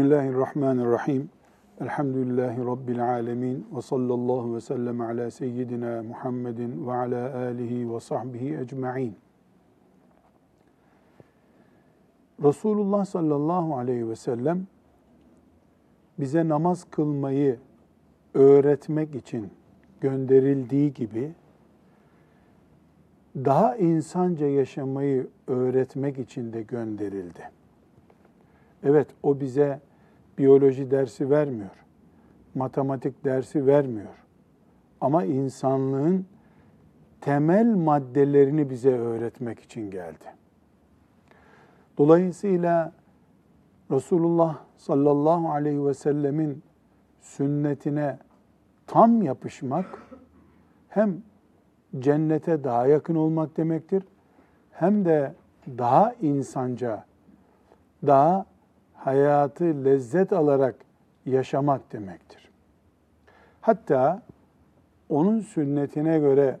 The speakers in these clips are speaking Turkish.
Bismillahirrahmanirrahim. Elhamdülillahi Rabbil alemin. Ve sallallahu ve sellem ala seyyidina Muhammedin ve ala alihi ve sahbihi ecma'in. Resulullah sallallahu aleyhi ve sellem bize namaz kılmayı öğretmek için gönderildiği gibi daha insanca yaşamayı öğretmek için de gönderildi. Evet o bize biyoloji dersi vermiyor. Matematik dersi vermiyor. Ama insanlığın temel maddelerini bize öğretmek için geldi. Dolayısıyla Resulullah sallallahu aleyhi ve sellemin sünnetine tam yapışmak hem cennete daha yakın olmak demektir hem de daha insanca, daha hayatı lezzet alarak yaşamak demektir. Hatta onun sünnetine göre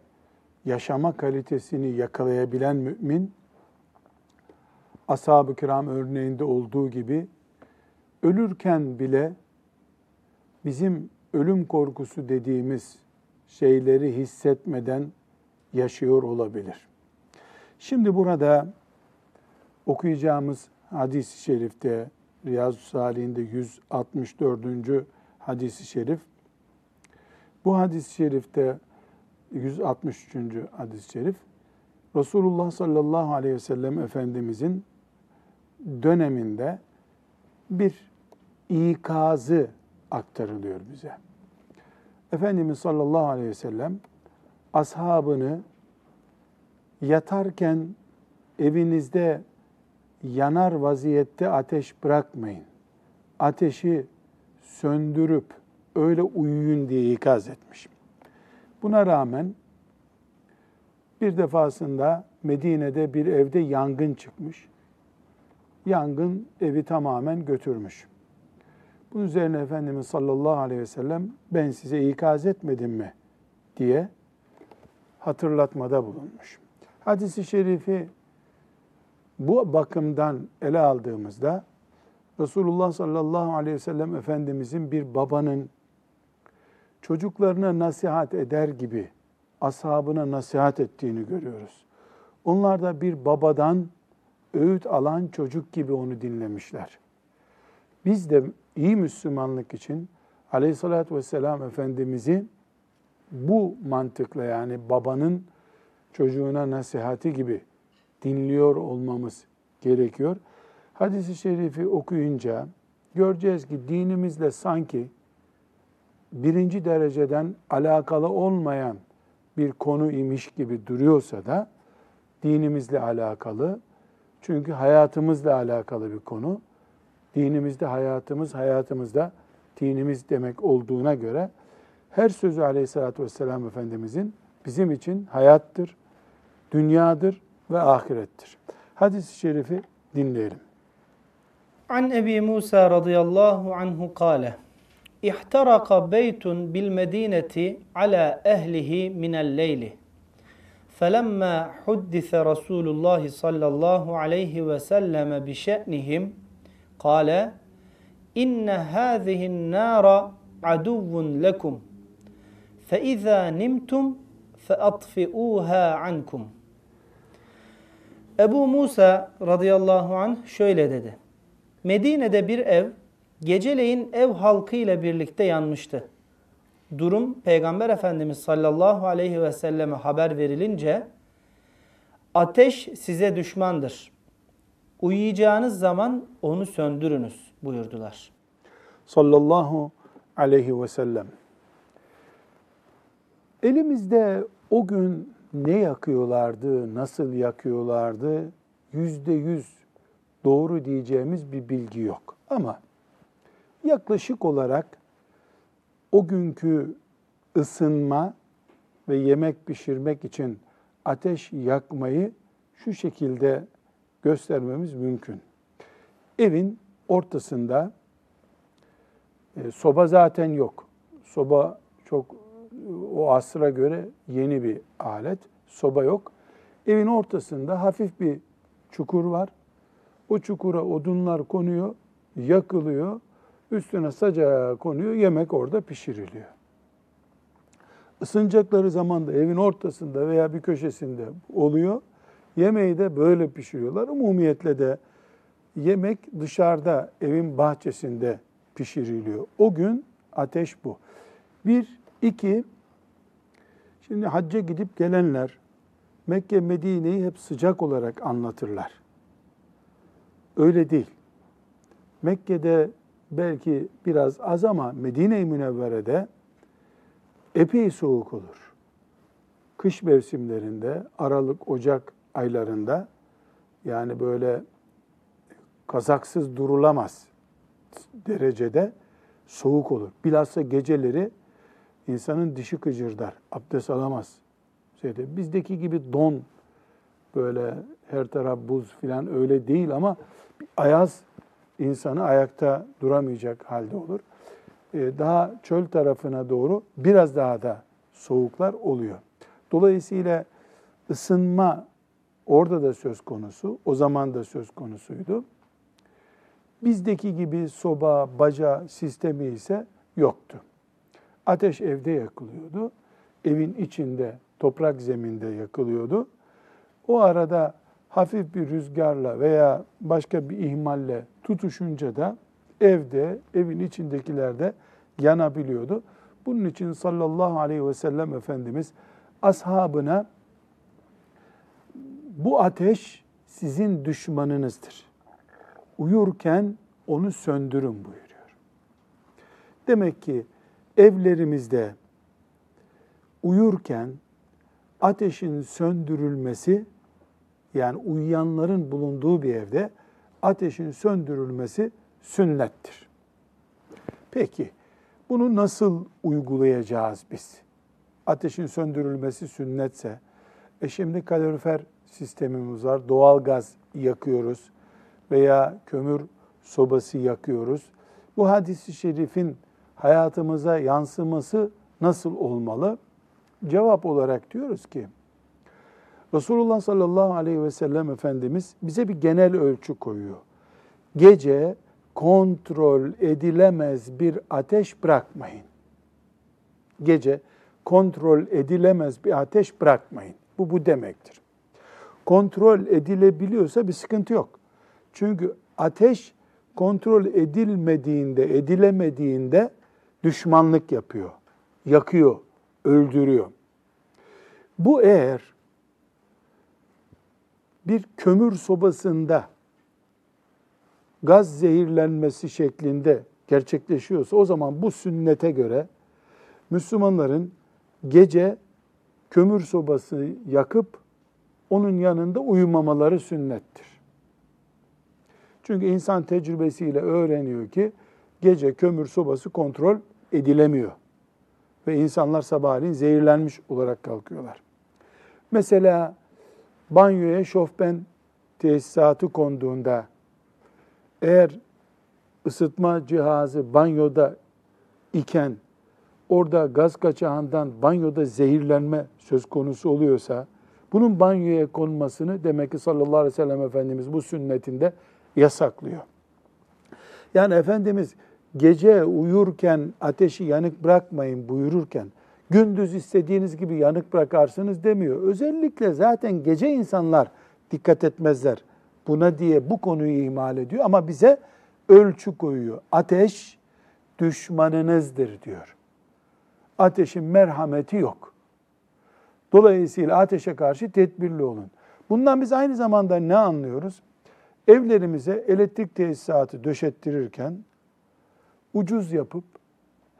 yaşama kalitesini yakalayabilen mümin, ashab-ı kiram örneğinde olduğu gibi ölürken bile bizim ölüm korkusu dediğimiz şeyleri hissetmeden yaşıyor olabilir. Şimdi burada okuyacağımız hadis-i şerifte Riyazu Salih'inde 164. hadis-i şerif. Bu hadis-i şerifte 163. hadis-i şerif Resulullah sallallahu aleyhi ve sellem Efendimizin döneminde bir ikazı aktarılıyor bize. Efendimiz sallallahu aleyhi ve sellem ashabını yatarken evinizde yanar vaziyette ateş bırakmayın. Ateşi söndürüp öyle uyuyun diye ikaz etmiş. Buna rağmen bir defasında Medine'de bir evde yangın çıkmış. Yangın evi tamamen götürmüş. Bunun üzerine Efendimiz sallallahu aleyhi ve sellem ben size ikaz etmedim mi diye hatırlatmada bulunmuş. Hadis-i şerifi bu bakımdan ele aldığımızda Resulullah sallallahu aleyhi ve sellem Efendimizin bir babanın çocuklarına nasihat eder gibi ashabına nasihat ettiğini görüyoruz. Onlar da bir babadan öğüt alan çocuk gibi onu dinlemişler. Biz de iyi Müslümanlık için aleyhissalatü vesselam Efendimiz'i bu mantıkla yani babanın çocuğuna nasihati gibi dinliyor olmamız gerekiyor. Hadis-i şerifi okuyunca göreceğiz ki dinimizle sanki birinci dereceden alakalı olmayan bir konu imiş gibi duruyorsa da dinimizle alakalı. Çünkü hayatımızla alakalı bir konu. Dinimizde hayatımız, hayatımızda dinimiz demek olduğuna göre her sözü aleyhissalatü vesselam Efendimizin bizim için hayattır, dünyadır ve ahirettir. Hadis-i şerifi dinleyelim. An Ebi Musa radıyallahu anhu kâle İhtaraka beytun bil medineti ala ehlihi minel leyli. فلما حدث رسول الله صلى الله عليه وسلم بشأنهم قال إن هذه النار عدو لكم فإذا نمتم فأطفئوها عنكم Ebu Musa radıyallahu anh şöyle dedi. Medine'de bir ev geceleyin ev halkıyla birlikte yanmıştı. Durum Peygamber Efendimiz sallallahu aleyhi ve selleme haber verilince ateş size düşmandır. Uyuyacağınız zaman onu söndürünüz buyurdular. Sallallahu aleyhi ve sellem. Elimizde o gün ne yakıyorlardı, nasıl yakıyorlardı yüzde yüz doğru diyeceğimiz bir bilgi yok. Ama yaklaşık olarak o günkü ısınma ve yemek pişirmek için ateş yakmayı şu şekilde göstermemiz mümkün. Evin ortasında e, soba zaten yok. Soba çok o asra göre yeni bir alet. Soba yok. Evin ortasında hafif bir çukur var. O çukura odunlar konuyor, yakılıyor, üstüne sacağı konuyor, yemek orada pişiriliyor. Isınacakları zaman da evin ortasında veya bir köşesinde oluyor. Yemeği de böyle pişiriyorlar. Umumiyetle de yemek dışarıda, evin bahçesinde pişiriliyor. O gün ateş bu. Bir, iki, şimdi hacca gidip gelenler Mekke, Medine'yi hep sıcak olarak anlatırlar. Öyle değil. Mekke'de belki biraz az ama Medine-i Münevvere'de epey soğuk olur. Kış mevsimlerinde, Aralık, Ocak aylarında yani böyle kazaksız durulamaz derecede soğuk olur. Bilhassa geceleri insanın dişi kıcırdar, abdest alamaz. Şeyde, bizdeki gibi don, böyle her taraf buz filan öyle değil ama ayaz insanı ayakta duramayacak halde olur. Ee, daha çöl tarafına doğru biraz daha da soğuklar oluyor. Dolayısıyla ısınma orada da söz konusu, o zaman da söz konusuydu. Bizdeki gibi soba, baca sistemi ise yoktu. Ateş evde yakılıyordu. Evin içinde, toprak zeminde yakılıyordu. O arada hafif bir rüzgarla veya başka bir ihmalle tutuşunca da evde, evin içindekiler de yanabiliyordu. Bunun için sallallahu aleyhi ve sellem Efendimiz ashabına bu ateş sizin düşmanınızdır. Uyurken onu söndürün buyuruyor. Demek ki evlerimizde uyurken ateşin söndürülmesi yani uyuyanların bulunduğu bir evde ateşin söndürülmesi sünnettir. Peki bunu nasıl uygulayacağız biz? Ateşin söndürülmesi sünnetse, e şimdi kalorifer sistemimiz var, doğal gaz yakıyoruz veya kömür sobası yakıyoruz. Bu hadisi şerifin hayatımıza yansıması nasıl olmalı? Cevap olarak diyoruz ki, Resulullah sallallahu aleyhi ve sellem Efendimiz bize bir genel ölçü koyuyor. Gece kontrol edilemez bir ateş bırakmayın. Gece kontrol edilemez bir ateş bırakmayın. Bu bu demektir. Kontrol edilebiliyorsa bir sıkıntı yok. Çünkü ateş kontrol edilmediğinde, edilemediğinde düşmanlık yapıyor, yakıyor, öldürüyor. Bu eğer bir kömür sobasında gaz zehirlenmesi şeklinde gerçekleşiyorsa o zaman bu sünnete göre Müslümanların gece kömür sobası yakıp onun yanında uyumamaları sünnettir. Çünkü insan tecrübesiyle öğreniyor ki gece kömür sobası kontrol edilemiyor. Ve insanlar sabahleyin zehirlenmiş olarak kalkıyorlar. Mesela banyoya şofben tesisatı konduğunda eğer ısıtma cihazı banyoda iken orada gaz kaçağından banyoda zehirlenme söz konusu oluyorsa bunun banyoya konmasını demek ki sallallahu aleyhi ve sellem Efendimiz bu sünnetinde yasaklıyor. Yani Efendimiz gece uyurken ateşi yanık bırakmayın buyururken gündüz istediğiniz gibi yanık bırakarsınız demiyor. Özellikle zaten gece insanlar dikkat etmezler buna diye bu konuyu ihmal ediyor ama bize ölçü koyuyor. Ateş düşmanınızdır diyor. Ateşin merhameti yok. Dolayısıyla ateşe karşı tedbirli olun. Bundan biz aynı zamanda ne anlıyoruz? Evlerimize elektrik tesisatı döşettirirken ucuz yapıp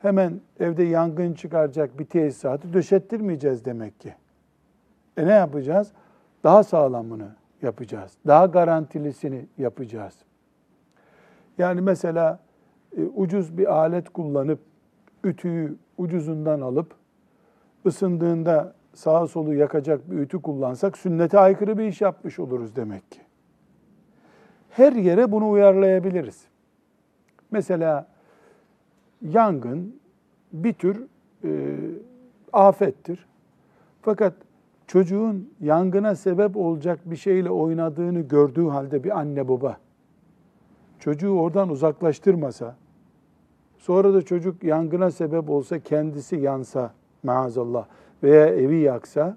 hemen evde yangın çıkaracak bir tesisatı döşettirmeyeceğiz demek ki. E ne yapacağız? Daha sağlamını yapacağız. Daha garantilisini yapacağız. Yani mesela e, ucuz bir alet kullanıp ütüyü ucuzundan alıp ısındığında sağa solu yakacak bir ütü kullansak sünnete aykırı bir iş yapmış oluruz demek ki. Her yere bunu uyarlayabiliriz. Mesela yangın bir tür e, afettir. Fakat çocuğun yangına sebep olacak bir şeyle oynadığını gördüğü halde bir anne baba çocuğu oradan uzaklaştırmasa, sonra da çocuk yangına sebep olsa, kendisi yansa maazallah veya evi yaksa,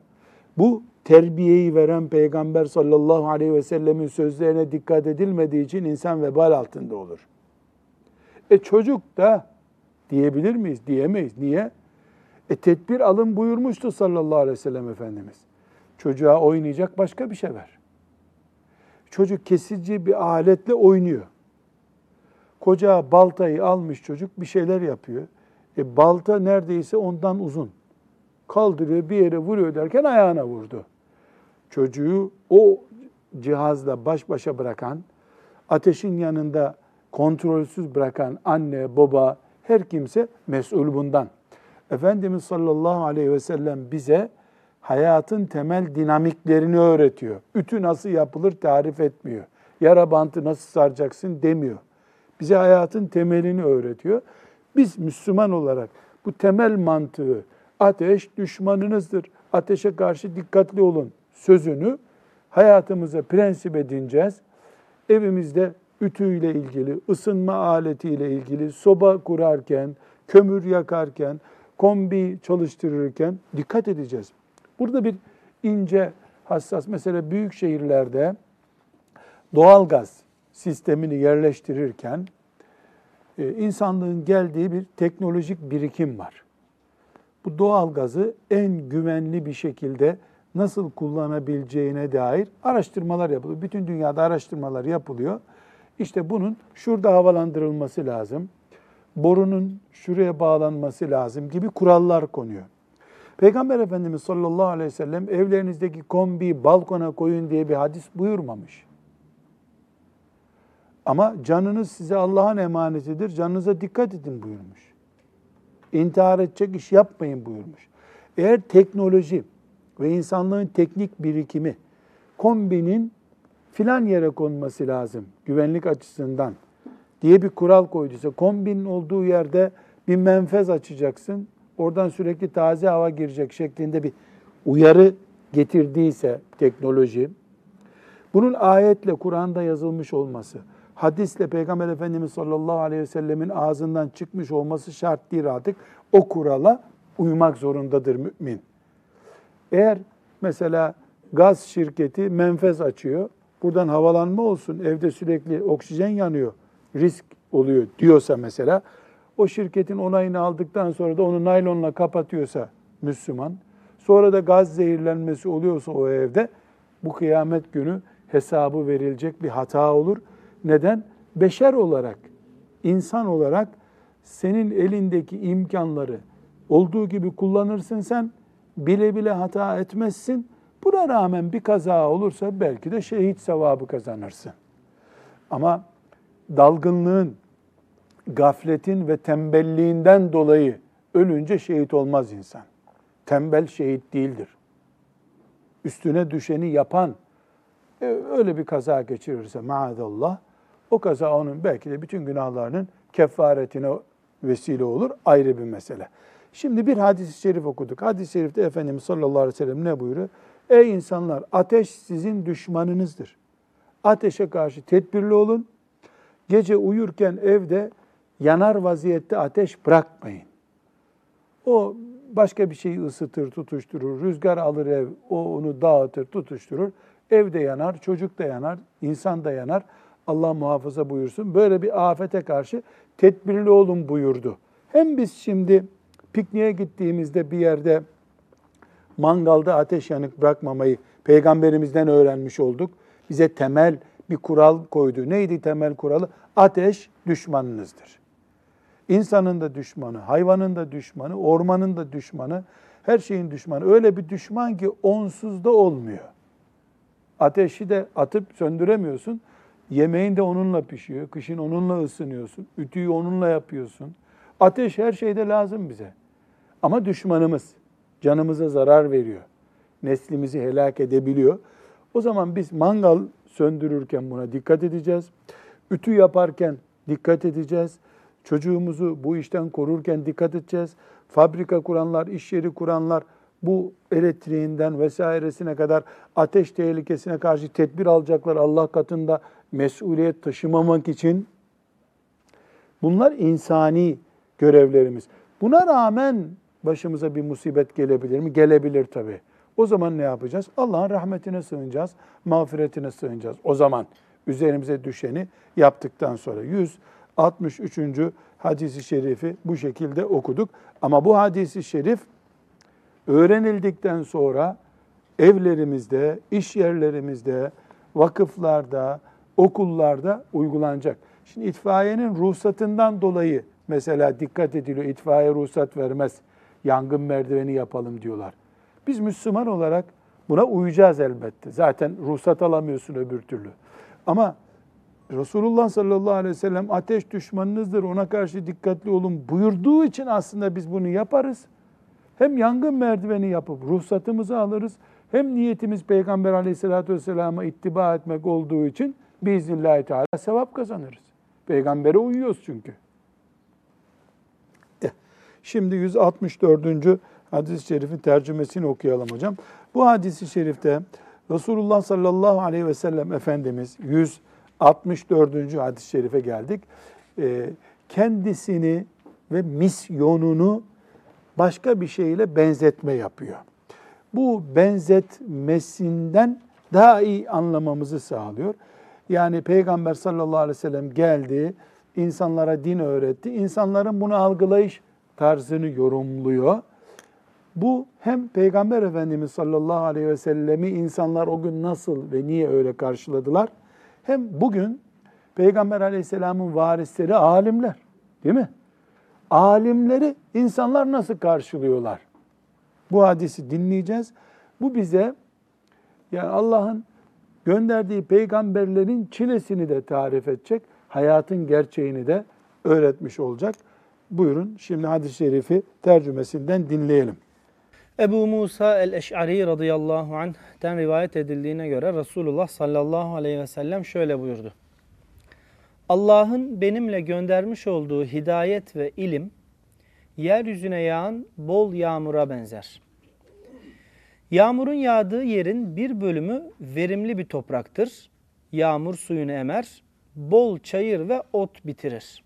bu terbiyeyi veren Peygamber sallallahu aleyhi ve sellemin sözlerine dikkat edilmediği için insan vebal altında olur. E çocuk da diyebilir miyiz? Diyemeyiz. Niye? E tedbir alın buyurmuştu sallallahu aleyhi ve sellem Efendimiz. Çocuğa oynayacak başka bir şey ver. Çocuk kesici bir aletle oynuyor. Koca baltayı almış çocuk bir şeyler yapıyor. E balta neredeyse ondan uzun. Kaldırıyor bir yere vuruyor derken ayağına vurdu. Çocuğu o cihazla baş başa bırakan, ateşin yanında kontrolsüz bırakan anne, baba, her kimse mesul bundan. Efendimiz sallallahu aleyhi ve sellem bize hayatın temel dinamiklerini öğretiyor. Ütü nasıl yapılır tarif etmiyor. Yara bantı nasıl saracaksın demiyor. Bize hayatın temelini öğretiyor. Biz Müslüman olarak bu temel mantığı ateş düşmanınızdır. Ateşe karşı dikkatli olun sözünü hayatımıza prensip edineceğiz. Evimizde ütüyle ilgili, ısınma aletiyle ilgili, soba kurarken, kömür yakarken, kombi çalıştırırken dikkat edeceğiz. Burada bir ince, hassas, mesela büyük şehirlerde doğalgaz sistemini yerleştirirken e, insanlığın geldiği bir teknolojik birikim var. Bu doğalgazı en güvenli bir şekilde nasıl kullanabileceğine dair araştırmalar yapılıyor. Bütün dünyada araştırmalar yapılıyor. İşte bunun şurada havalandırılması lazım, borunun şuraya bağlanması lazım gibi kurallar konuyor. Peygamber Efendimiz sallallahu aleyhi ve sellem evlerinizdeki kombi balkona koyun diye bir hadis buyurmamış. Ama canınız size Allah'ın emanetidir, canınıza dikkat edin buyurmuş. İntihar edecek iş yapmayın buyurmuş. Eğer teknoloji ve insanlığın teknik birikimi kombinin filan yere konması lazım güvenlik açısından diye bir kural koyduysa kombinin olduğu yerde bir menfez açacaksın. Oradan sürekli taze hava girecek şeklinde bir uyarı getirdiyse teknoloji bunun ayetle Kur'an'da yazılmış olması, hadisle Peygamber Efendimiz sallallahu aleyhi ve sellemin ağzından çıkmış olması şart değil artık. O kurala uymak zorundadır mümin. Eğer mesela gaz şirketi menfez açıyor, buradan havalanma olsun, evde sürekli oksijen yanıyor, risk oluyor diyorsa mesela, o şirketin onayını aldıktan sonra da onu naylonla kapatıyorsa Müslüman, sonra da gaz zehirlenmesi oluyorsa o evde, bu kıyamet günü hesabı verilecek bir hata olur. Neden? Beşer olarak, insan olarak senin elindeki imkanları olduğu gibi kullanırsın sen, bile bile hata etmezsin. Buna rağmen bir kaza olursa belki de şehit sevabı kazanırsın. Ama dalgınlığın, gafletin ve tembelliğinden dolayı ölünce şehit olmaz insan. Tembel şehit değildir. Üstüne düşeni yapan e, öyle bir kaza geçirirse maazallah o kaza onun belki de bütün günahlarının kefaretine vesile olur ayrı bir mesele. Şimdi bir hadis-i şerif okuduk. Hadis-i şerifte Efendimiz sallallahu aleyhi ve sellem ne buyuruyor? Ey insanlar ateş sizin düşmanınızdır. Ateşe karşı tedbirli olun. Gece uyurken evde yanar vaziyette ateş bırakmayın. O başka bir şeyi ısıtır, tutuşturur. Rüzgar alır ev, o onu dağıtır, tutuşturur. Evde yanar, çocuk da yanar, insan da yanar. Allah muhafaza buyursun. Böyle bir afete karşı tedbirli olun buyurdu. Hem biz şimdi pikniğe gittiğimizde bir yerde mangalda ateş yanık bırakmamayı peygamberimizden öğrenmiş olduk. Bize temel bir kural koydu. Neydi temel kuralı? Ateş düşmanınızdır. İnsanın da düşmanı, hayvanın da düşmanı, ormanın da düşmanı, her şeyin düşmanı. Öyle bir düşman ki onsuz da olmuyor. Ateşi de atıp söndüremiyorsun. Yemeğin de onunla pişiyor. Kışın onunla ısınıyorsun. Ütüyü onunla yapıyorsun. Ateş her şeyde lazım bize. Ama düşmanımız canımıza zarar veriyor. Neslimizi helak edebiliyor. O zaman biz mangal söndürürken buna dikkat edeceğiz. Ütü yaparken dikkat edeceğiz. Çocuğumuzu bu işten korurken dikkat edeceğiz. Fabrika kuranlar, iş yeri kuranlar bu elektriğinden vesairesine kadar ateş tehlikesine karşı tedbir alacaklar Allah katında mesuliyet taşımamak için Bunlar insani görevlerimiz. Buna rağmen başımıza bir musibet gelebilir mi? Gelebilir tabii. O zaman ne yapacağız? Allah'ın rahmetine sığınacağız, mağfiretine sığınacağız. O zaman üzerimize düşeni yaptıktan sonra 163. hadisi şerifi bu şekilde okuduk. Ama bu hadisi şerif öğrenildikten sonra evlerimizde, iş yerlerimizde, vakıflarda, okullarda uygulanacak. Şimdi itfaiyenin ruhsatından dolayı mesela dikkat ediliyor. İtfaiye ruhsat vermez. Yangın merdiveni yapalım diyorlar. Biz Müslüman olarak buna uyacağız elbette. Zaten ruhsat alamıyorsun öbür türlü. Ama Resulullah sallallahu aleyhi ve sellem ateş düşmanınızdır ona karşı dikkatli olun buyurduğu için aslında biz bunu yaparız. Hem yangın merdiveni yapıp ruhsatımızı alırız hem niyetimiz Peygamber aleyhissalatü vesselama ittiba etmek olduğu için biiznillahü teala sevap kazanırız. Peygambere uyuyoruz çünkü. Şimdi 164. hadis-i şerifin tercümesini okuyalım hocam. Bu hadis-i şerifte Resulullah sallallahu aleyhi ve sellem Efendimiz 164. hadis-i şerife geldik. Ee, kendisini ve misyonunu başka bir şeyle benzetme yapıyor. Bu benzetmesinden daha iyi anlamamızı sağlıyor. Yani Peygamber sallallahu aleyhi ve sellem geldi, insanlara din öğretti. İnsanların bunu algılayış tarzını yorumluyor. Bu hem Peygamber Efendimiz sallallahu aleyhi ve sellemi insanlar o gün nasıl ve niye öyle karşıladılar? Hem bugün Peygamber aleyhisselamın varisleri alimler değil mi? Alimleri insanlar nasıl karşılıyorlar? Bu hadisi dinleyeceğiz. Bu bize yani Allah'ın gönderdiği peygamberlerin çilesini de tarif edecek, hayatın gerçeğini de öğretmiş olacak. Buyurun şimdi hadis-i şerifi tercümesinden dinleyelim. Ebu Musa el-Eş'ari radıyallahu anh'ten rivayet edildiğine göre Resulullah sallallahu aleyhi ve sellem şöyle buyurdu. Allah'ın benimle göndermiş olduğu hidayet ve ilim, yeryüzüne yağan bol yağmura benzer. Yağmurun yağdığı yerin bir bölümü verimli bir topraktır. Yağmur suyunu emer, bol çayır ve ot bitirir.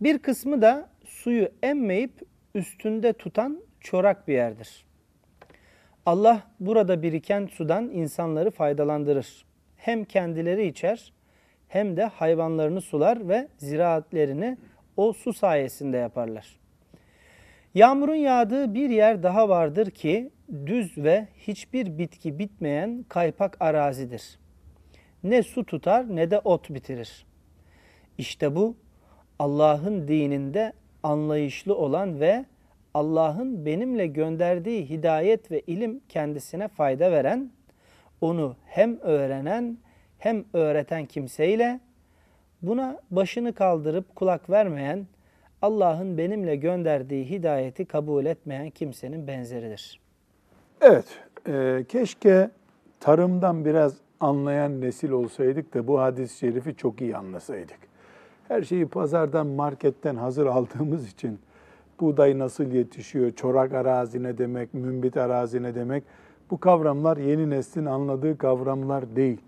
Bir kısmı da suyu emmeyip üstünde tutan çorak bir yerdir. Allah burada biriken sudan insanları faydalandırır. Hem kendileri içer hem de hayvanlarını sular ve ziraatlerini o su sayesinde yaparlar. Yağmurun yağdığı bir yer daha vardır ki düz ve hiçbir bitki bitmeyen kaypak arazidir. Ne su tutar ne de ot bitirir. İşte bu Allah'ın dininde anlayışlı olan ve Allah'ın benimle gönderdiği hidayet ve ilim kendisine fayda veren, onu hem öğrenen hem öğreten kimseyle buna başını kaldırıp kulak vermeyen, Allah'ın benimle gönderdiği hidayeti kabul etmeyen kimsenin benzeridir. Evet, e, keşke tarımdan biraz anlayan nesil olsaydık da bu hadis-i şerifi çok iyi anlasaydık. Her şeyi pazardan, marketten hazır aldığımız için buğday nasıl yetişiyor, çorak arazi ne demek, mümbit arazi ne demek bu kavramlar yeni neslin anladığı kavramlar değil.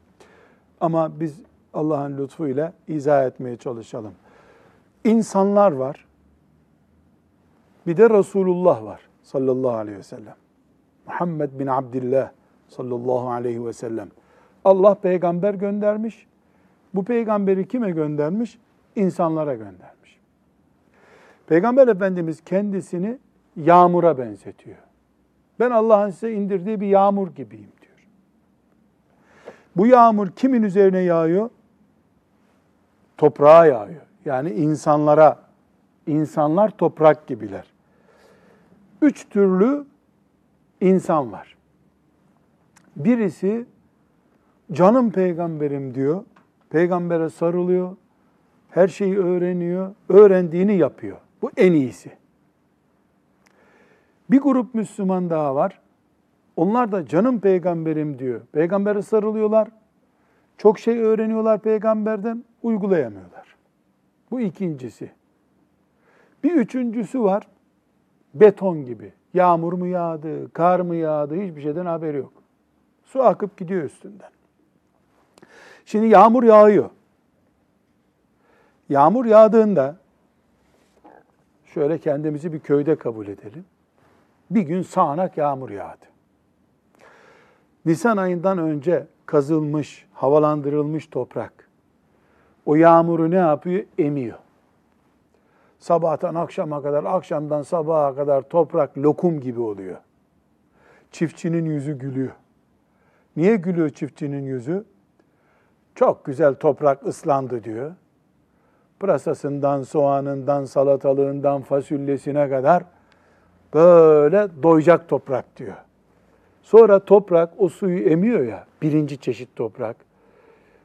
Ama biz Allah'ın lütfuyla izah etmeye çalışalım. İnsanlar var, bir de Resulullah var sallallahu aleyhi ve sellem. Muhammed bin Abdillah sallallahu aleyhi ve sellem. Allah peygamber göndermiş. Bu peygamberi kime göndermiş? İnsanlara göndermiş. Peygamber Efendimiz kendisini yağmura benzetiyor. Ben Allah'ın size indirdiği bir yağmur gibiyim diyor. Bu yağmur kimin üzerine yağıyor? Toprağa yağıyor. Yani insanlara, insanlar toprak gibiler. Üç türlü insan var. Birisi canım peygamberim diyor. Peygambere sarılıyor. Her şeyi öğreniyor. Öğrendiğini yapıyor. Bu en iyisi. Bir grup Müslüman daha var. Onlar da canım peygamberim diyor. Peygambere sarılıyorlar. Çok şey öğreniyorlar peygamberden, uygulayamıyorlar. Bu ikincisi. Bir üçüncüsü var. Beton gibi. Yağmur mu yağdı, kar mı yağdı hiçbir şeyden haberi yok. Su akıp gidiyor üstünden. Şimdi yağmur yağıyor. Yağmur yağdığında şöyle kendimizi bir köyde kabul edelim. Bir gün sağanak yağmur yağdı. Nisan ayından önce kazılmış, havalandırılmış toprak o yağmuru ne yapıyor? Emiyor. Sabahtan akşama kadar, akşamdan sabaha kadar toprak lokum gibi oluyor. Çiftçinin yüzü gülüyor. Niye gülüyor çiftçinin yüzü? Çok güzel toprak ıslandı diyor. Pırasasından, soğanından, salatalığından, fasulyesine kadar böyle doyacak toprak diyor. Sonra toprak o suyu emiyor ya, birinci çeşit toprak.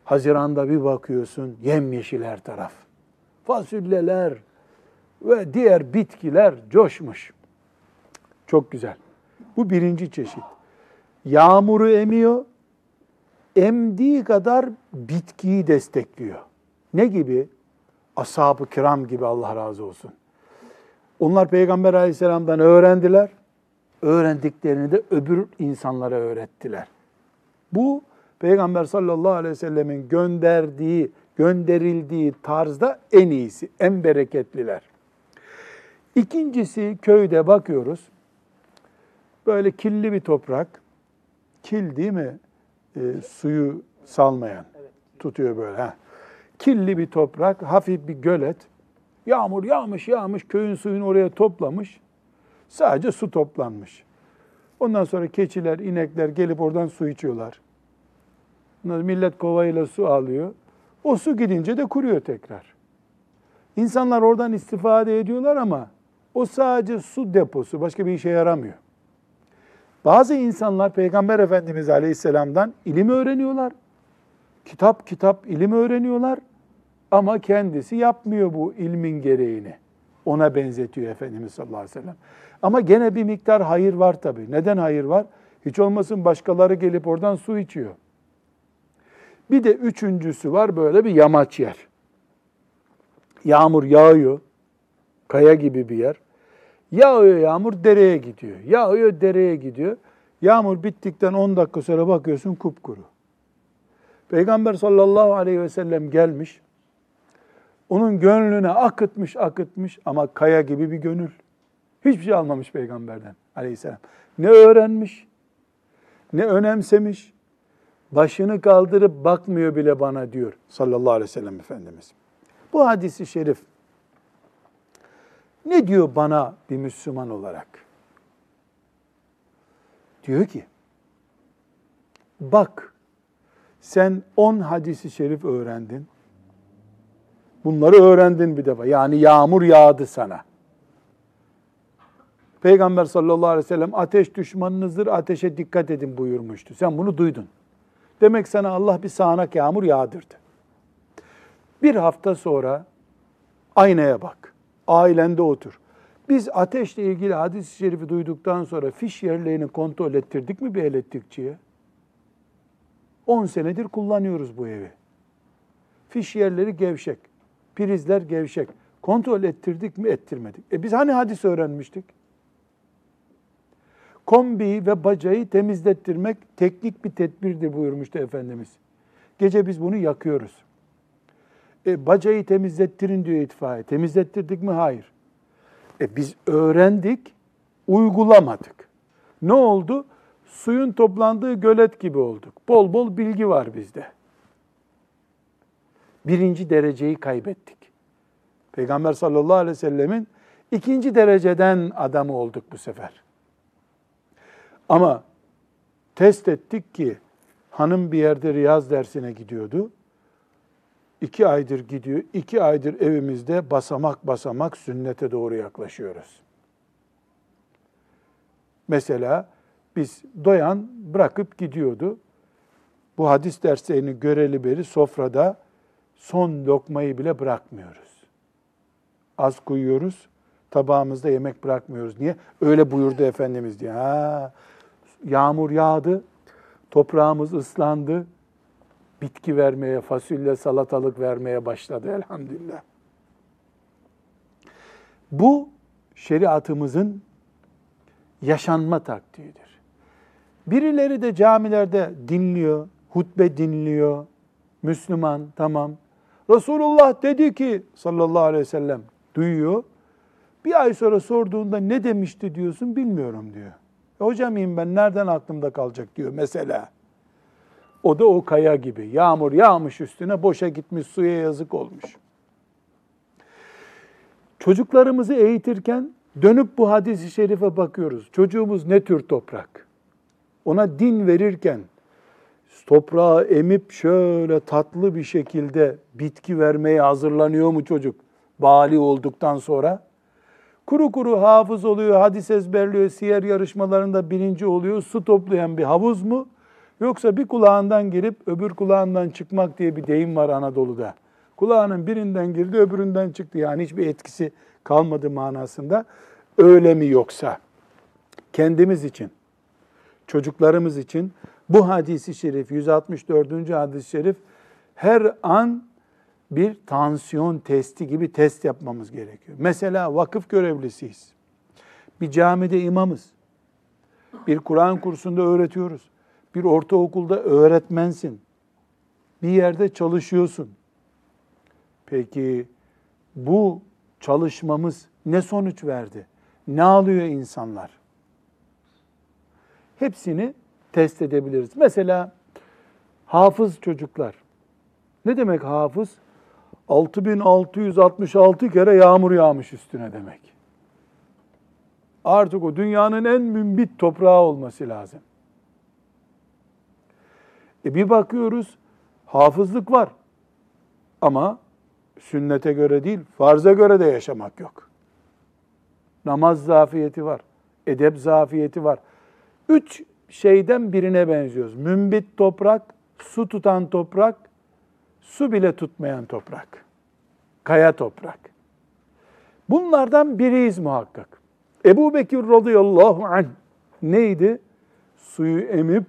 Haziranda bir bakıyorsun yemyeşil her taraf. Fasulyeler ve diğer bitkiler coşmuş. Çok güzel. Bu birinci çeşit. Yağmuru emiyor, emdiği kadar bitkiyi destekliyor. Ne gibi? Ashab-ı kiram gibi Allah razı olsun. Onlar Peygamber aleyhisselamdan öğrendiler. Öğrendiklerini de öbür insanlara öğrettiler. Bu Peygamber sallallahu aleyhi ve sellemin gönderdiği, gönderildiği tarzda en iyisi, en bereketliler. İkincisi köyde bakıyoruz. Böyle kirli bir toprak. Kil değil mi? E, suyu salmayan. Tutuyor böyle. Heh. Kirli bir toprak, hafif bir gölet. Yağmur yağmış yağmış, köyün suyunu oraya toplamış. Sadece su toplanmış. Ondan sonra keçiler, inekler gelip oradan su içiyorlar. Millet kovayla su alıyor. O su gidince de kuruyor tekrar. İnsanlar oradan istifade ediyorlar ama o sadece su deposu, başka bir işe yaramıyor. Bazı insanlar Peygamber Efendimiz Aleyhisselam'dan ilim öğreniyorlar. Kitap kitap ilim öğreniyorlar ama kendisi yapmıyor bu ilmin gereğini. Ona benzetiyor Efendimiz sallallahu aleyhi ve sellem. Ama gene bir miktar hayır var tabii. Neden hayır var? Hiç olmasın başkaları gelip oradan su içiyor. Bir de üçüncüsü var böyle bir yamaç yer. Yağmur yağıyor. Kaya gibi bir yer. Yağıyor yağmur dereye gidiyor. Yağıyor dereye gidiyor. Yağmur bittikten 10 dakika sonra bakıyorsun kupkuru. Peygamber sallallahu aleyhi ve sellem gelmiş. Onun gönlüne akıtmış akıtmış ama kaya gibi bir gönül. Hiçbir şey almamış peygamberden aleyhisselam. Ne öğrenmiş, ne önemsemiş, başını kaldırıp bakmıyor bile bana diyor sallallahu aleyhi ve sellem Efendimiz. Bu hadisi şerif ne diyor bana bir Müslüman olarak? Diyor ki, bak sen on hadisi şerif öğrendin. Bunları öğrendin bir defa. Yani yağmur yağdı sana. Peygamber sallallahu aleyhi ve sellem ateş düşmanınızdır, ateşe dikkat edin buyurmuştu. Sen bunu duydun. Demek sana Allah bir sağanak yağmur yağdırdı. Bir hafta sonra aynaya bak. Ailende otur. Biz ateşle ilgili hadis-i şerifi duyduktan sonra fiş yerlerini kontrol ettirdik mi bir elektrikçiye? 10 senedir kullanıyoruz bu evi. Fiş yerleri gevşek, prizler gevşek. Kontrol ettirdik mi ettirmedik. E biz hani hadis öğrenmiştik? kombiyi ve bacayı temizlettirmek teknik bir tedbirdir buyurmuştu Efendimiz. Gece biz bunu yakıyoruz. E, bacayı temizlettirin diyor itfaiye. Temizlettirdik mi? Hayır. E, biz öğrendik, uygulamadık. Ne oldu? Suyun toplandığı gölet gibi olduk. Bol bol bilgi var bizde. Birinci dereceyi kaybettik. Peygamber sallallahu aleyhi ve sellemin ikinci dereceden adamı olduk bu sefer. Ama test ettik ki hanım bir yerde riyaz dersine gidiyordu. İki aydır gidiyor. iki aydır evimizde basamak basamak sünnete doğru yaklaşıyoruz. Mesela biz doyan bırakıp gidiyordu. Bu hadis derslerini göreli beri sofrada son lokmayı bile bırakmıyoruz. Az koyuyoruz, tabağımızda yemek bırakmıyoruz. Niye? Öyle buyurdu Efendimiz diye. Ha, yağmur yağdı, toprağımız ıslandı, bitki vermeye, fasulye, salatalık vermeye başladı elhamdülillah. Bu şeriatımızın yaşanma taktiğidir. Birileri de camilerde dinliyor, hutbe dinliyor, Müslüman tamam Resulullah dedi ki sallallahu aleyhi ve sellem duyuyor. Bir ay sonra sorduğunda ne demişti diyorsun bilmiyorum diyor. E, hocam ben nereden aklımda kalacak diyor mesela. O da o kaya gibi. Yağmur yağmış üstüne boşa gitmiş suya yazık olmuş. Çocuklarımızı eğitirken dönüp bu hadisi şerife bakıyoruz. Çocuğumuz ne tür toprak? Ona din verirken toprağı emip şöyle tatlı bir şekilde bitki vermeye hazırlanıyor mu çocuk? Bali olduktan sonra. Kuru kuru hafız oluyor, hadis ezberliyor, siyer yarışmalarında birinci oluyor, su toplayan bir havuz mu? Yoksa bir kulağından girip öbür kulağından çıkmak diye bir deyim var Anadolu'da. Kulağının birinden girdi, öbüründen çıktı. Yani hiçbir etkisi kalmadı manasında. Öyle mi yoksa? Kendimiz için, çocuklarımız için bu hadisi şerif, 164. hadis-i şerif her an bir tansiyon testi gibi test yapmamız gerekiyor. Mesela vakıf görevlisiyiz. Bir camide imamız. Bir Kur'an kursunda öğretiyoruz. Bir ortaokulda öğretmensin. Bir yerde çalışıyorsun. Peki bu çalışmamız ne sonuç verdi? Ne alıyor insanlar? Hepsini test edebiliriz. Mesela hafız çocuklar. Ne demek hafız? 6666 kere yağmur yağmış üstüne demek. Artık o dünyanın en mümbit toprağı olması lazım. E bir bakıyoruz hafızlık var. Ama sünnete göre değil, farza göre de yaşamak yok. Namaz zafiyeti var, edep zafiyeti var. Üç şeyden birine benziyoruz. Mümbit toprak, su tutan toprak, su bile tutmayan toprak. Kaya toprak. Bunlardan biriyiz muhakkak. Ebu Bekir radıyallahu anh neydi? Suyu emip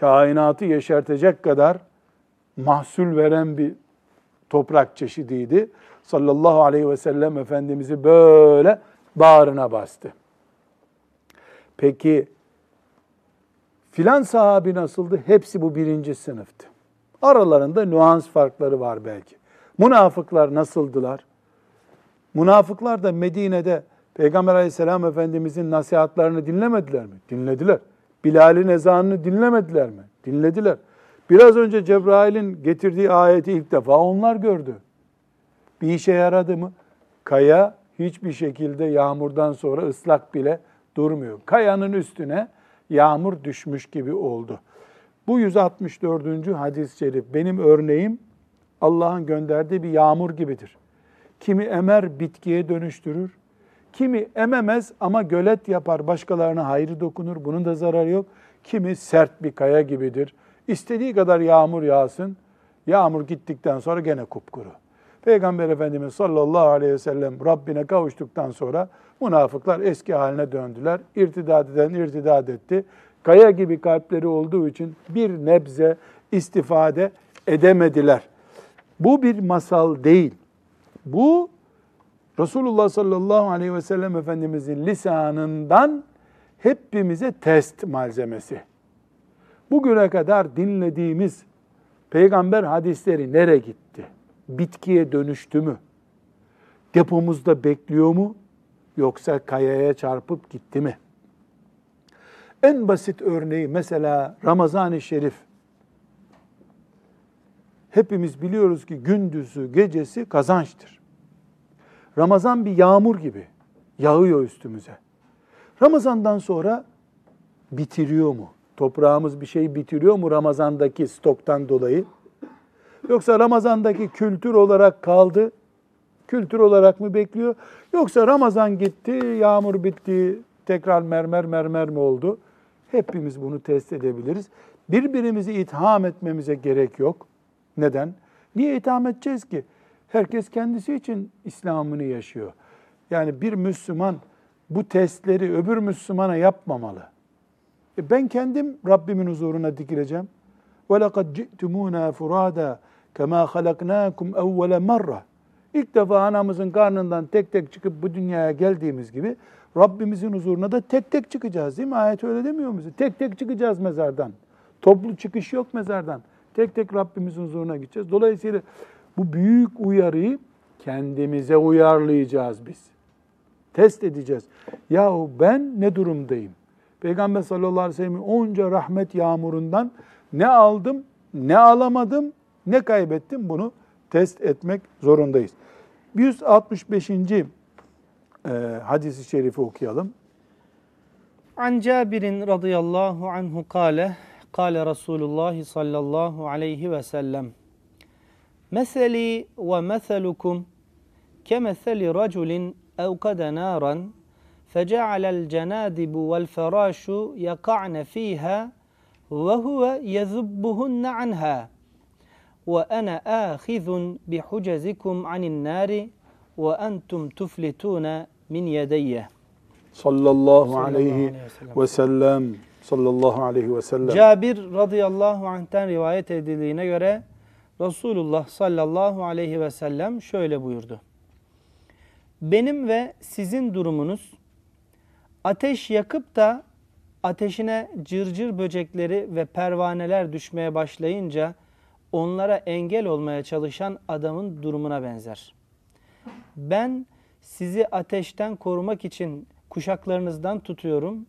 kainatı yeşertecek kadar mahsul veren bir toprak çeşidiydi. Sallallahu aleyhi ve sellem Efendimiz'i böyle bağrına bastı. Peki filan sahabi nasıldı? Hepsi bu birinci sınıftı. Aralarında nüans farkları var belki. Münafıklar nasıldılar? Münafıklar da Medine'de Peygamber aleyhisselam Efendimizin nasihatlarını dinlemediler mi? Dinlediler. Bilal'in ezanını dinlemediler mi? Dinlediler. Biraz önce Cebrail'in getirdiği ayeti ilk defa onlar gördü. Bir işe yaradı mı? Kaya hiçbir şekilde yağmurdan sonra ıslak bile durmuyor. Kayanın üstüne yağmur düşmüş gibi oldu. Bu 164. hadis-i şerif benim örneğim Allah'ın gönderdiği bir yağmur gibidir. Kimi emer bitkiye dönüştürür, kimi ememez ama gölet yapar, başkalarına hayrı dokunur, bunun da zararı yok. Kimi sert bir kaya gibidir. İstediği kadar yağmur yağsın, yağmur gittikten sonra gene kupkuru. Peygamber Efendimiz sallallahu aleyhi ve sellem Rabbine kavuştuktan sonra münafıklar eski haline döndüler. İrtidat eden irtidat etti. Kaya gibi kalpleri olduğu için bir nebze istifade edemediler. Bu bir masal değil. Bu Resulullah sallallahu aleyhi ve sellem Efendimizin lisanından hepimize test malzemesi. Bugüne kadar dinlediğimiz peygamber hadisleri nereye gitti? Bitkiye dönüştü mü? Depomuzda bekliyor mu? Yoksa kayaya çarpıp gitti mi? En basit örneği mesela Ramazan-ı Şerif. Hepimiz biliyoruz ki gündüzü, gecesi kazançtır. Ramazan bir yağmur gibi yağıyor üstümüze. Ramazandan sonra bitiriyor mu? Toprağımız bir şey bitiriyor mu Ramazan'daki stoktan dolayı? Yoksa Ramazan'daki kültür olarak kaldı, kültür olarak mı bekliyor? Yoksa Ramazan gitti, yağmur bitti, tekrar mermer mermer mi oldu? Hepimiz bunu test edebiliriz. Birbirimizi itham etmemize gerek yok. Neden? Niye itham edeceğiz ki? Herkes kendisi için İslam'ını yaşıyor. Yani bir Müslüman bu testleri öbür Müslümana yapmamalı. E ben kendim Rabbimin huzuruna dikileceğim. وَلَقَدْ جِئْتُمُونَا فُرَادًا Kema halaknakum evvele marra. İlk defa anamızın karnından tek tek çıkıp bu dünyaya geldiğimiz gibi Rabbimizin huzuruna da tek tek çıkacağız değil mi? Ayet öyle demiyor mu? Tek tek çıkacağız mezardan. Toplu çıkış yok mezardan. Tek tek Rabbimizin huzuruna gideceğiz. Dolayısıyla bu büyük uyarıyı kendimize uyarlayacağız biz. Test edeceğiz. Yahu ben ne durumdayım? Peygamber sallallahu aleyhi ve sellem'in onca rahmet yağmurundan ne aldım, ne alamadım, ne kaybettim bunu test etmek zorundayız. 165. E, hadisi şerifi okuyalım. An Cabir radıyallahu anhu kâle kâle Resulullah sallallahu aleyhi ve sellem Meseli ve meselukum kemeseli raculin evkade naran فجعل الجنادب والفراش يقعن فيها وهو يذبهن عنها ve ene ahizun bi hucezikum anin nari ve entum tuflitune min yedeyye. Sallallahu aleyhi ve sellem. Sallallahu aleyhi ve sellem. Cabir radıyallahu anh'ten rivayet edildiğine göre Resulullah sallallahu aleyhi ve sellem şöyle buyurdu. Benim ve sizin durumunuz ateş yakıp da ateşine cırcır böcekleri ve pervaneler düşmeye başlayınca onlara engel olmaya çalışan adamın durumuna benzer. Ben sizi ateşten korumak için kuşaklarınızdan tutuyorum.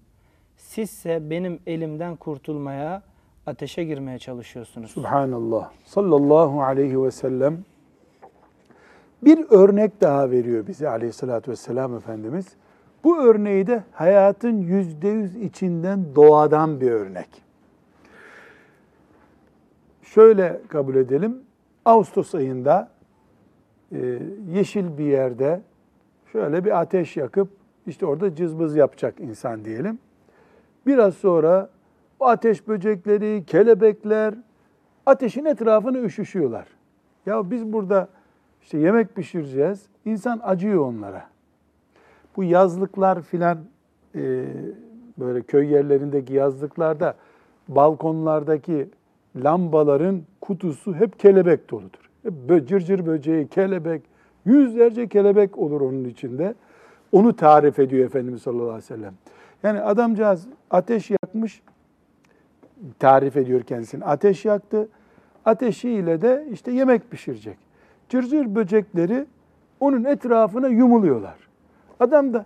Sizse benim elimden kurtulmaya, ateşe girmeye çalışıyorsunuz. Subhanallah. Sallallahu aleyhi ve sellem bir örnek daha veriyor bize aleyhissalatü vesselam Efendimiz. Bu örneği de hayatın yüzde yüz içinden doğadan bir örnek. Şöyle kabul edelim. Ağustos ayında e, yeşil bir yerde şöyle bir ateş yakıp işte orada cızbız yapacak insan diyelim. Biraz sonra o ateş böcekleri, kelebekler ateşin etrafını üşüşüyorlar. Ya biz burada işte yemek pişireceğiz. İnsan acıyor onlara. Bu yazlıklar filan e, böyle köy yerlerindeki yazlıklarda balkonlardaki lambaların kutusu hep kelebek doludur. Hep cırcır böceği, kelebek, yüzlerce kelebek olur onun içinde. Onu tarif ediyor Efendimiz sallallahu aleyhi ve sellem. Yani adamcağız ateş yakmış, tarif ediyor kendisini. Ateş yaktı, ateşiyle de işte yemek pişirecek. Cırcır böcekleri onun etrafına yumuluyorlar. Adam da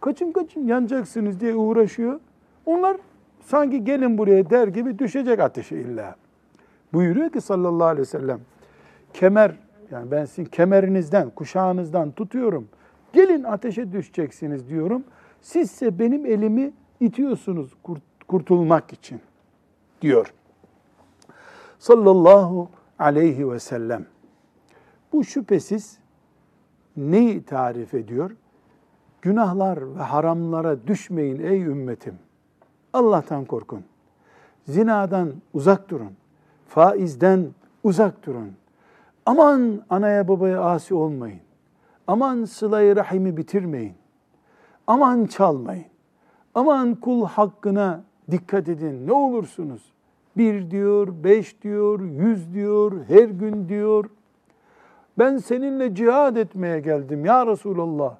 kaçın kaçın yanacaksınız diye uğraşıyor. Onlar sanki gelin buraya der gibi düşecek ateşe illa. Buyuruyor ki sallallahu aleyhi ve sellem, kemer, yani ben sizin kemerinizden, kuşağınızdan tutuyorum. Gelin ateşe düşeceksiniz diyorum. Sizse benim elimi itiyorsunuz kurtulmak için diyor. Sallallahu aleyhi ve sellem. Bu şüphesiz neyi tarif ediyor? Günahlar ve haramlara düşmeyin ey ümmetim. Allah'tan korkun. Zinadan uzak durun. Faizden uzak durun. Aman anaya babaya asi olmayın. Aman sılayı rahimi bitirmeyin. Aman çalmayın. Aman kul hakkına dikkat edin ne olursunuz. Bir diyor, beş diyor, yüz diyor, her gün diyor. Ben seninle cihad etmeye geldim ya Resulallah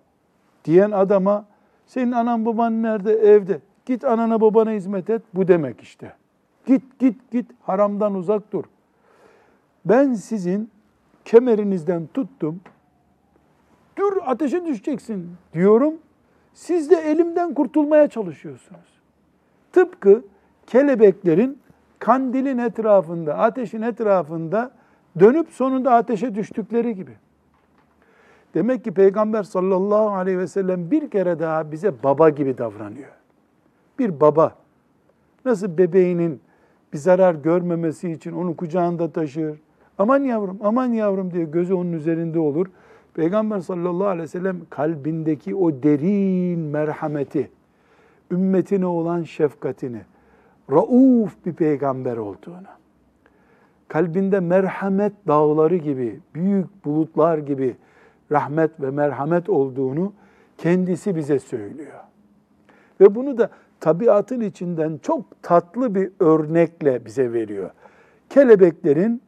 diyen adama senin anan baban nerede? Evde. Git anana babana hizmet et. Bu demek işte. Git git git haramdan uzak dur. Ben sizin kemerinizden tuttum. Dur ateşe düşeceksin diyorum. Siz de elimden kurtulmaya çalışıyorsunuz. Tıpkı kelebeklerin kandilin etrafında, ateşin etrafında dönüp sonunda ateşe düştükleri gibi. Demek ki Peygamber sallallahu aleyhi ve sellem bir kere daha bize baba gibi davranıyor. Bir baba nasıl bebeğinin bir zarar görmemesi için onu kucağında taşır. Aman yavrum, aman yavrum diye gözü onun üzerinde olur. Peygamber sallallahu aleyhi ve sellem kalbindeki o derin merhameti, ümmetine olan şefkatini, rauf bir peygamber olduğunu, kalbinde merhamet dağları gibi, büyük bulutlar gibi rahmet ve merhamet olduğunu kendisi bize söylüyor. Ve bunu da tabiatın içinden çok tatlı bir örnekle bize veriyor. Kelebeklerin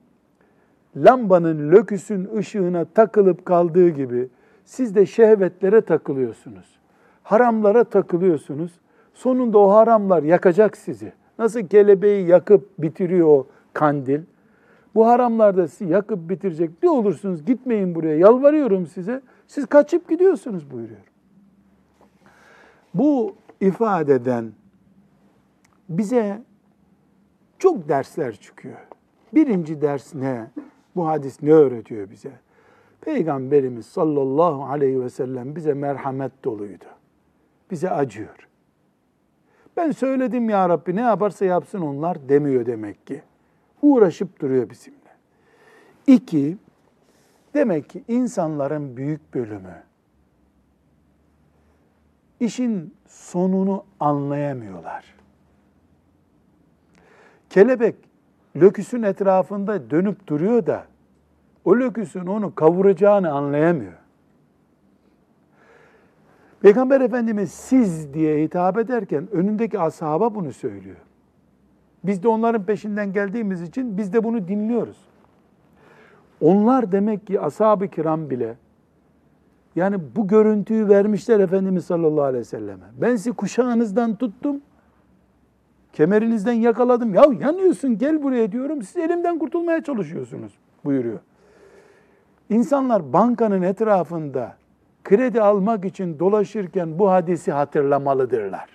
lambanın löküsün ışığına takılıp kaldığı gibi siz de şehvetlere takılıyorsunuz. Haramlara takılıyorsunuz. Sonunda o haramlar yakacak sizi. Nasıl kelebeği yakıp bitiriyor o kandil. Bu haramlarda sizi yakıp bitirecek. Ne olursunuz gitmeyin buraya. Yalvarıyorum size. Siz kaçıp gidiyorsunuz buyuruyor. Bu ifadeden bize çok dersler çıkıyor. Birinci ders ne? Bu hadis ne öğretiyor bize? Peygamberimiz sallallahu aleyhi ve sellem bize merhamet doluydu. Bize acıyor. Ben söyledim ya Rabbi ne yaparsa yapsın onlar demiyor demek ki. Uğraşıp duruyor bizimle. İki, demek ki insanların büyük bölümü işin sonunu anlayamıyorlar. Kelebek löküsün etrafında dönüp duruyor da o löküsün onu kavuracağını anlayamıyor. Peygamber Efendimiz siz diye hitap ederken önündeki ashaba bunu söylüyor. Biz de onların peşinden geldiğimiz için biz de bunu dinliyoruz. Onlar demek ki ashab-ı kiram bile yani bu görüntüyü vermişler Efendimiz sallallahu aleyhi ve selleme. Ben sizi kuşağınızdan tuttum, kemerinizden yakaladım. Ya yanıyorsun gel buraya diyorum, siz elimden kurtulmaya çalışıyorsunuz buyuruyor. İnsanlar bankanın etrafında kredi almak için dolaşırken bu hadisi hatırlamalıdırlar.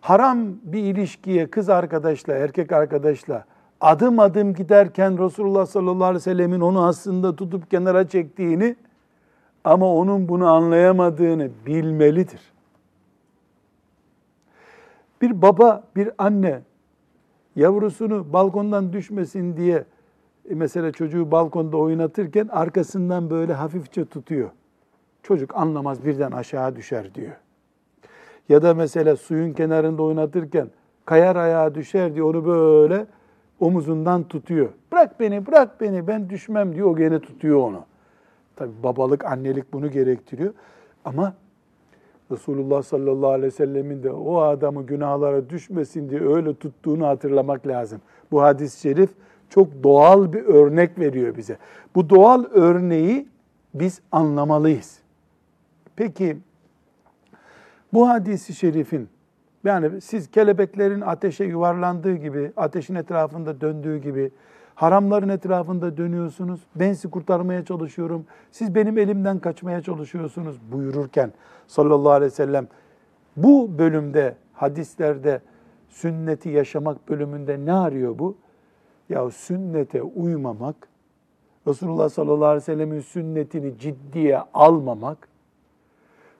Haram bir ilişkiye kız arkadaşla, erkek arkadaşla adım adım giderken Resulullah sallallahu aleyhi ve sellemin onu aslında tutup kenara çektiğini ama onun bunu anlayamadığını bilmelidir. Bir baba, bir anne yavrusunu balkondan düşmesin diye e, mesela çocuğu balkonda oynatırken arkasından böyle hafifçe tutuyor. Çocuk anlamaz birden aşağı düşer diyor. Ya da mesela suyun kenarında oynatırken kayar ayağa düşer diye onu böyle omuzundan tutuyor. Bırak beni, bırak beni, ben düşmem diyor. O gene tutuyor onu. Tabi babalık, annelik bunu gerektiriyor. Ama Resulullah sallallahu aleyhi ve sellemin de o adamı günahlara düşmesin diye öyle tuttuğunu hatırlamak lazım. Bu hadis-i şerif çok doğal bir örnek veriyor bize. Bu doğal örneği biz anlamalıyız. Peki bu hadisi şerifin yani siz kelebeklerin ateşe yuvarlandığı gibi, ateşin etrafında döndüğü gibi haramların etrafında dönüyorsunuz. Ben sizi kurtarmaya çalışıyorum. Siz benim elimden kaçmaya çalışıyorsunuz buyururken sallallahu aleyhi ve sellem bu bölümde hadislerde sünneti yaşamak bölümünde ne arıyor bu? Ya sünnete uymamak, Resulullah sallallahu aleyhi ve sellemin sünnetini ciddiye almamak,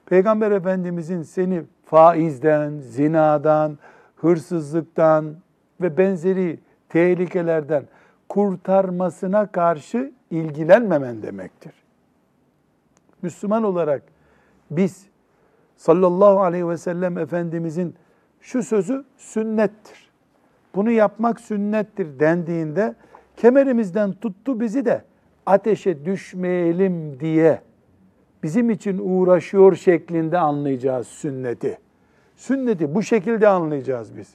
Peygamber Efendimizin seni faizden, zinadan, hırsızlıktan ve benzeri tehlikelerden kurtarmasına karşı ilgilenmemen demektir. Müslüman olarak biz sallallahu aleyhi ve sellem Efendimizin şu sözü sünnettir. Bunu yapmak sünnettir dendiğinde kemerimizden tuttu bizi de ateşe düşmeyelim diye bizim için uğraşıyor şeklinde anlayacağız sünneti. Sünneti bu şekilde anlayacağız biz.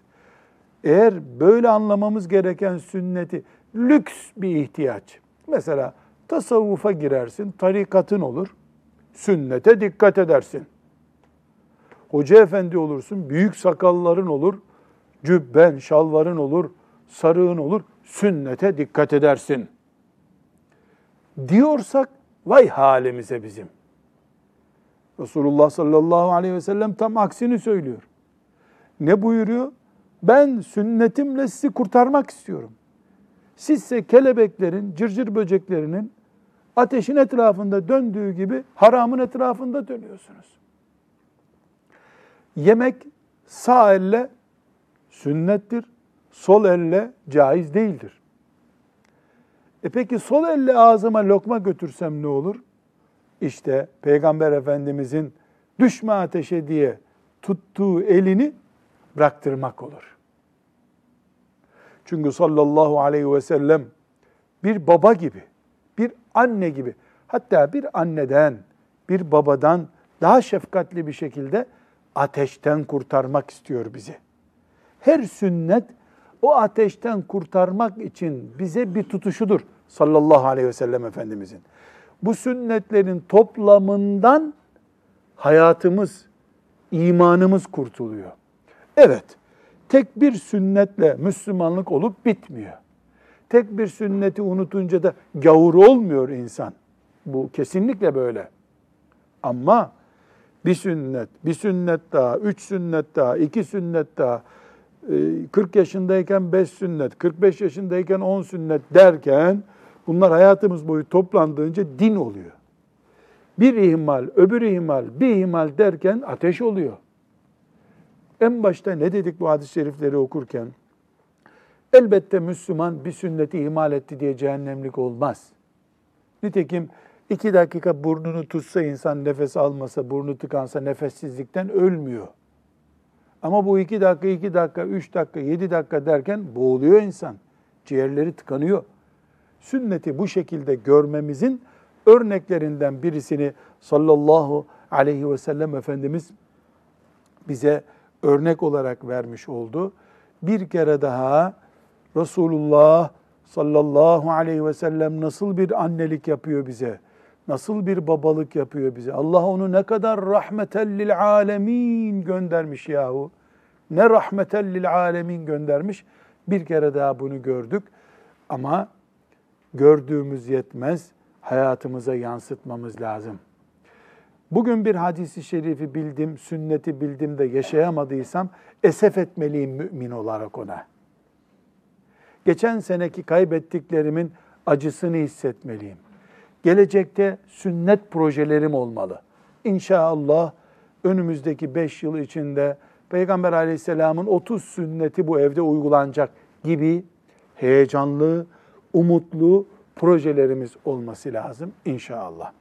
Eğer böyle anlamamız gereken sünneti lüks bir ihtiyaç. Mesela tasavvufa girersin, tarikatın olur. Sünnete dikkat edersin. Hoca efendi olursun, büyük sakalların olur, cübben, şalvarın olur, sarığın olur. Sünnete dikkat edersin. Diyorsak vay halimize bizim. Resulullah sallallahu aleyhi ve sellem tam aksini söylüyor. Ne buyuruyor? Ben sünnetimle sizi kurtarmak istiyorum. Sizse kelebeklerin, cırcır böceklerinin ateşin etrafında döndüğü gibi haramın etrafında dönüyorsunuz. Yemek sağ elle sünnettir, sol elle caiz değildir. E peki sol elle ağzıma lokma götürsem ne olur? İşte Peygamber Efendimizin düşme ateşe diye tuttuğu elini bıraktırmak olur. Çünkü sallallahu aleyhi ve sellem bir baba gibi, bir anne gibi, hatta bir anneden, bir babadan daha şefkatli bir şekilde ateşten kurtarmak istiyor bizi. Her sünnet o ateşten kurtarmak için bize bir tutuşudur sallallahu aleyhi ve sellem Efendimizin. Bu sünnetlerin toplamından hayatımız, imanımız kurtuluyor. Evet, tek bir sünnetle Müslümanlık olup bitmiyor. Tek bir sünneti unutunca da gavur olmuyor insan. Bu kesinlikle böyle. Ama bir sünnet, bir sünnet daha, üç sünnet daha, iki sünnet daha, 40 e, yaşındayken 5 sünnet, 45 yaşındayken 10 sünnet derken bunlar hayatımız boyu toplandığınca din oluyor. Bir ihmal, öbür ihmal, bir ihmal derken ateş oluyor. En başta ne dedik bu hadis-i şerifleri okurken? Elbette Müslüman bir sünneti ihmal etti diye cehennemlik olmaz. Nitekim iki dakika burnunu tutsa insan nefes almasa, burnu tıkansa nefessizlikten ölmüyor. Ama bu iki dakika, iki dakika, üç dakika, yedi dakika derken boğuluyor insan. Ciğerleri tıkanıyor. Sünneti bu şekilde görmemizin örneklerinden birisini sallallahu aleyhi ve sellem Efendimiz bize örnek olarak vermiş oldu. Bir kere daha Resulullah sallallahu aleyhi ve sellem nasıl bir annelik yapıyor bize? Nasıl bir babalık yapıyor bize? Allah onu ne kadar rahmetellil alemin göndermiş yahu. Ne rahmetellil alemin göndermiş. Bir kere daha bunu gördük. Ama gördüğümüz yetmez. Hayatımıza yansıtmamız lazım. Bugün bir hadisi şerifi bildim, sünneti bildim de yaşayamadıysam esef etmeliyim mümin olarak ona. Geçen seneki kaybettiklerimin acısını hissetmeliyim. Gelecekte sünnet projelerim olmalı. İnşallah önümüzdeki beş yıl içinde Peygamber aleyhisselamın 30 sünneti bu evde uygulanacak gibi heyecanlı, umutlu projelerimiz olması lazım inşallah.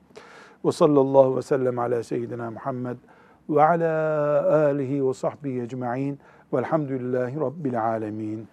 Ve sallallahu ve sellem ala seyyidina Muhammed ve ala alihi ve sahbihi ecma'in velhamdülillahi rabbil alemin.